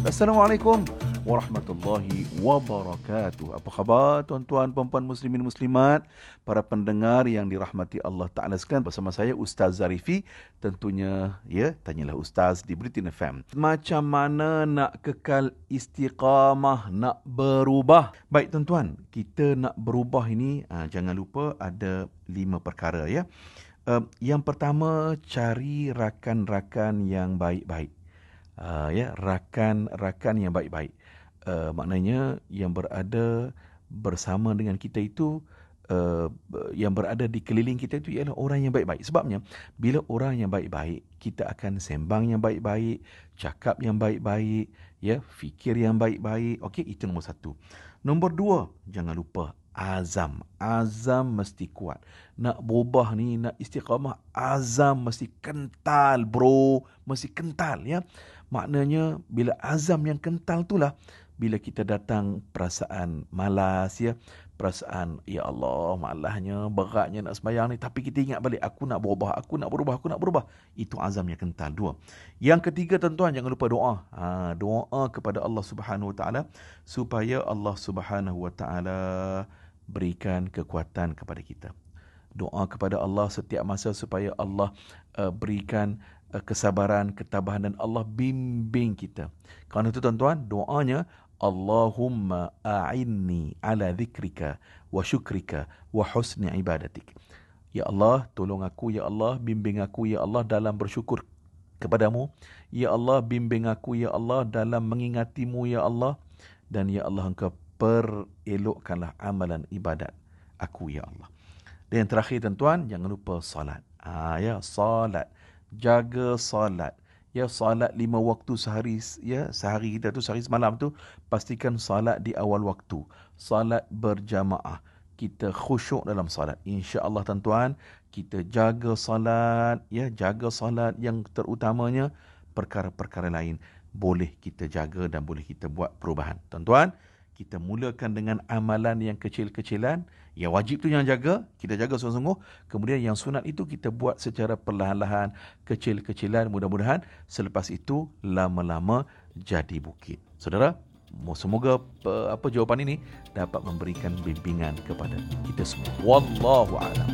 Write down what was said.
Assalamualaikum warahmatullahi wabarakatuh. Apa khabar tuan-tuan, puan-puan muslimin muslimat, para pendengar yang dirahmati Allah Taala sekalian bersama saya Ustaz Zarifi. Tentunya ya, tanyalah Ustaz di Britain FM. Macam mana nak kekal istiqamah, nak berubah? Baik tuan-tuan, kita nak berubah ini ah, jangan lupa ada lima perkara ya. Uh, yang pertama cari rakan-rakan yang baik-baik. Uh, ya, rakan-rakan yang baik-baik uh, maknanya yang berada bersama dengan kita itu uh, yang berada di keliling kita itu ialah orang yang baik-baik. Sebabnya bila orang yang baik-baik, kita akan sembang yang baik-baik, cakap yang baik-baik, ya, fikir yang baik-baik. Okey, itu nombor satu. Nombor dua, jangan lupa azam. Azam mesti kuat. Nak berubah ni, nak istiqamah, azam mesti kental, bro. Mesti kental, ya. Maknanya bila azam yang kental itulah bila kita datang perasaan malas ya perasaan ya Allah malahnya beratnya nak sembahyang ni tapi kita ingat balik aku nak berubah aku nak berubah aku nak berubah itu azam yang kental dua yang ketiga tuan-tuan jangan lupa doa ha, doa kepada Allah Subhanahu Wa Taala supaya Allah Subhanahu Wa Taala berikan kekuatan kepada kita doa kepada Allah setiap masa supaya Allah uh, berikan uh, kesabaran, ketabahan dan Allah bimbing kita. Kerana itu tuan-tuan, doanya Allahumma a'inni ala dhikrika wa syukrika wa husni ibadatik. Ya Allah, tolong aku, Ya Allah, bimbing aku, Ya Allah, dalam bersyukur kepadamu. Ya Allah, bimbing aku, Ya Allah, dalam mengingatimu, Ya Allah. Dan Ya Allah, engkau perelokkanlah amalan ibadat aku, Ya Allah. Dan yang terakhir, tuan-tuan, jangan lupa salat. Ah, ya, salat. Jaga salat ya salat lima waktu sehari ya sehari kita tu sehari semalam tu pastikan salat di awal waktu salat berjamaah kita khusyuk dalam salat insyaallah tuan-tuan kita jaga salat ya jaga salat yang terutamanya perkara-perkara lain boleh kita jaga dan boleh kita buat perubahan tuan-tuan kita mulakan dengan amalan yang kecil-kecilan. Yang wajib tu yang jaga, kita jaga sungguh-sungguh. Kemudian yang sunat itu kita buat secara perlahan-lahan, kecil-kecilan. Mudah-mudahan selepas itu lama-lama jadi bukit. Saudara, semoga apa jawapan ini dapat memberikan bimbingan kepada kita semua. Wallahu a'lam.